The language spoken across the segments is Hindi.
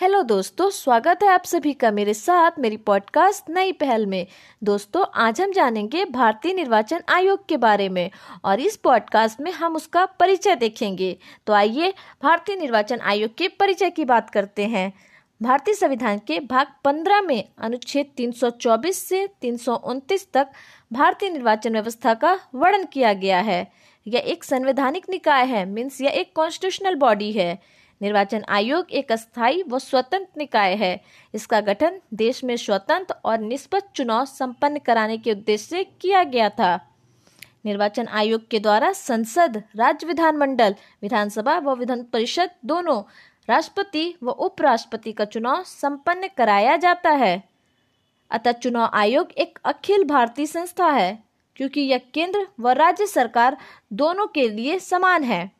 हेलो दोस्तों, स्वागत है आप सभी का मेरे साथ मेरी पॉडकास्ट नई पहल में। दोस्तों, आज हम जानेंगे भारतीय निर्वाचन आयोग के बारे में और इस पॉडकास्ट में हम उसका परिचय देखेंगे। तो आइए भारतीय निर्वाचन आयोग के परिचय की बात करते हैं। भारतीय संविधान के भाग 15 में अनुच्छेद 324 से तीन सौ उनतीस तक भारतीय निर्वाचन व्यवस्था का वर्णन किया गया है। यह एक संवैधानिक निकाय है मीन्स यह एक कॉन्स्टिट्यूशनल बॉडी है। निर्वाचन आयोग एक अस्थायी व स्वतंत्र निकाय है। इसका गठन देश में स्वतंत्र और निष्पक्ष चुनाव संपन्न कराने के उद्देश्य से किया गया था। निर्वाचन आयोग के द्वारा संसद, राज्य विधानमंडल, विधानसभा व विधान परिषद दोनों राष्ट्रपति व उपराष्ट्रपति का चुनाव संपन्न कराया जाता है। अतः चुनाव आयोग एक अखिल भारतीय संस्था है, क्योंकि यह केंद्र व राज्य सरकार दोनों के लिए समान है।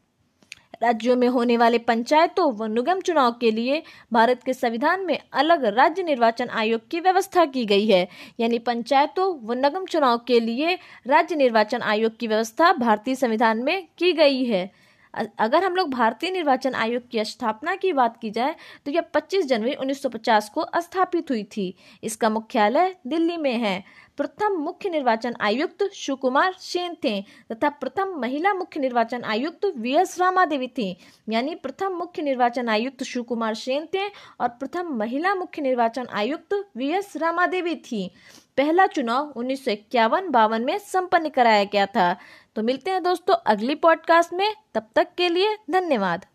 राज्यों में होने वाले पंचायतों व निगम चुनाव के लिए भारत के संविधान में अलग राज्य निर्वाचन आयोग की व्यवस्था की गई है। यानी पंचायतों व निगम चुनाव के लिए राज्य निर्वाचन आयोग की व्यवस्था भारतीय संविधान में की गई है। अगर हम लोग भारतीय निर्वाचन आयोग की स्थापना की बात की जाए तो यह 25 जनवरी 1950 को स्थापित हुई थी। इसका मुख्यालय दिल्ली में है। प्रथम मुख्य निर्वाचन आयुक्त शिवकुमार सेन थे तथा प्रथम महिला मुख्य निर्वाचन आयुक्त वी एस रामा देवी थी। यानी प्रथम मुख्य निर्वाचन आयुक्त शिवकुमार सेन थे और प्रथम महिला मुख्य निर्वाचन आयुक्त वी एस रामा देवी थी। पहला चुनाव उन्नीस सौ इक्यावन बावन में संपन्न कराया गया था। तो मिलते हैं दोस्तों अगली पॉडकास्ट में। तब तक के लिए धन्यवाद।